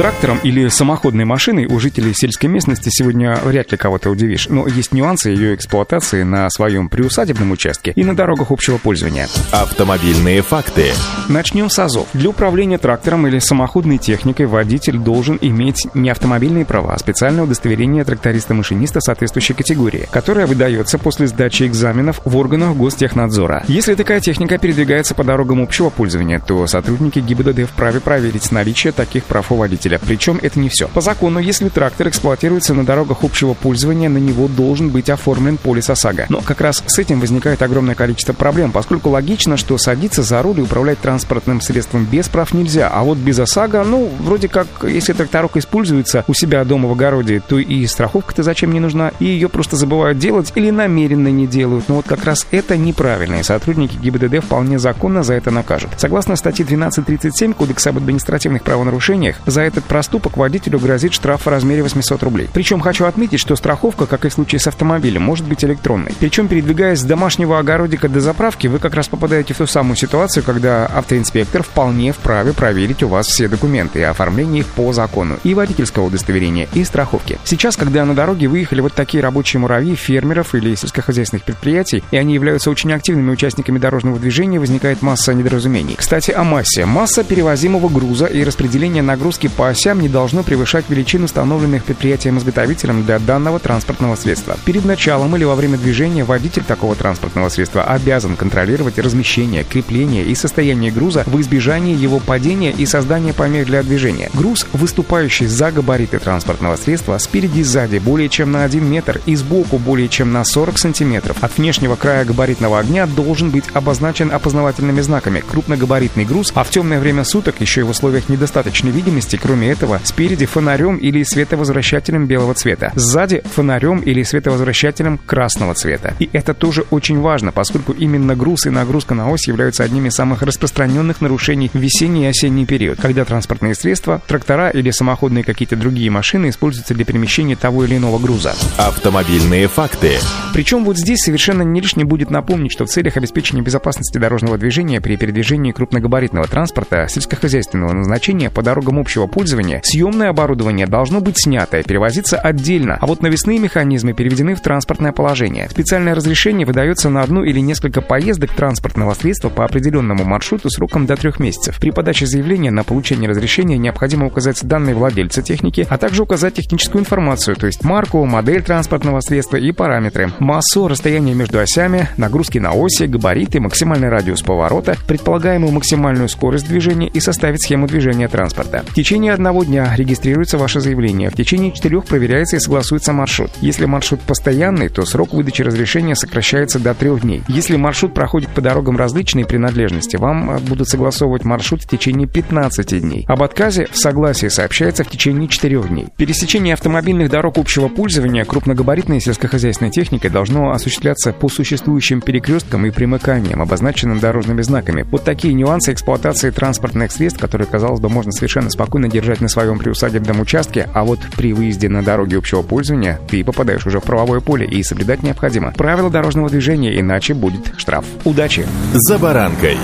Трактором или самоходной машиной у жителей сельской местности сегодня вряд ли кого-то удивишь, но есть нюансы ее эксплуатации на своем приусадебном участке и на дорогах общего пользования. Автомобильные факты. Начнем с АЗОВ. Для управления трактором или самоходной техникой водитель должен иметь не автомобильные права, а специальное удостоверение тракториста-машиниста соответствующей категории, которое выдается после сдачи экзаменов в органах гостехнадзора. Если такая техника передвигается по дорогам общего пользования, то сотрудники ГИБДД вправе проверить наличие таких прав у водителя водителя. Причем это не все. По закону, если трактор эксплуатируется на дорогах общего пользования, на него должен быть оформлен полис ОСАГО. Но как раз с этим возникает огромное количество проблем, поскольку логично, что садиться за руль и управлять транспортным средством без прав нельзя. А вот без ОСАГО, ну, вроде как, если тракторок используется у себя дома в огороде, то и страховка-то зачем не нужна, и ее просто забывают делать или намеренно не делают. Но вот как раз это неправильно, и сотрудники ГИБДД вполне законно за это накажут. Согласно статье 1237 Кодекса об административных правонарушениях, за это этот проступок водителю грозит штраф в размере 800 рублей. Причем хочу отметить, что страховка, как и в случае с автомобилем, может быть электронной. Причем, передвигаясь с домашнего огородика до заправки, вы как раз попадаете в ту самую ситуацию, когда автоинспектор вполне вправе проверить у вас все документы и оформление их по закону, и водительского удостоверения, и страховки. Сейчас, когда на дороге выехали вот такие рабочие муравьи фермеров или сельскохозяйственных предприятий, и они являются очень активными участниками дорожного движения, возникает масса недоразумений. Кстати, о массе. Масса перевозимого груза и распределение нагрузки по осям не должно превышать величин, установленных предприятием-изготовителем для данного транспортного средства. Перед началом или во время движения водитель такого транспортного средства обязан контролировать размещение, крепление и состояние груза в избежании его падения и создания помех для движения. Груз, выступающий за габариты транспортного средства, спереди и сзади более чем на 1 метр и сбоку более чем на 40 сантиметров от внешнего края габаритного огня должен быть обозначен опознавательными знаками крупногабаритный груз, а в темное время суток еще и в условиях недостаточной видимости, кроме этого, спереди фонарем или световозвращателем белого цвета, сзади фонарем или световозвращателем красного цвета. И это тоже очень важно, поскольку именно груз и нагрузка на ось являются одними из самых распространенных нарушений в весенний и осенний период, когда транспортные средства, трактора или самоходные какие-то другие машины используются для перемещения того или иного груза. Автомобильные факты. Причем вот здесь совершенно не лишне будет напомнить, что в целях обеспечения безопасности дорожного движения при передвижении крупногабаритного транспорта сельскохозяйственного назначения по дорогам общего пользования использования, съемное оборудование должно быть снято и перевозиться отдельно, а вот навесные механизмы переведены в транспортное положение. Специальное разрешение выдается на одну или несколько поездок транспортного средства по определенному маршруту сроком до трех месяцев. При подаче заявления на получение разрешения необходимо указать данные владельца техники, а также указать техническую информацию, то есть марку, модель транспортного средства и параметры, массу, расстояние между осями, нагрузки на оси, габариты, максимальный радиус поворота, предполагаемую максимальную скорость движения и составить схему движения транспорта. В течение одного дня регистрируется ваше заявление. В течение четырех проверяется и согласуется маршрут. Если маршрут постоянный, то срок выдачи разрешения сокращается до трех дней. Если маршрут проходит по дорогам различной принадлежности, вам будут согласовывать маршрут в течение 15 дней. Об отказе в согласии сообщается в течение 4 дней. Пересечение автомобильных дорог общего пользования крупногабаритной сельскохозяйственной техникой должно осуществляться по существующим перекресткам и примыканиям, обозначенным дорожными знаками. Вот такие нюансы эксплуатации транспортных средств, которые, казалось бы, можно совершенно спокойно держать держать на своем приусадебном участке, а вот при выезде на дороге общего пользования ты попадаешь уже в правовое поле и соблюдать необходимо. Правила дорожного движения, иначе будет штраф. Удачи! За баранкой!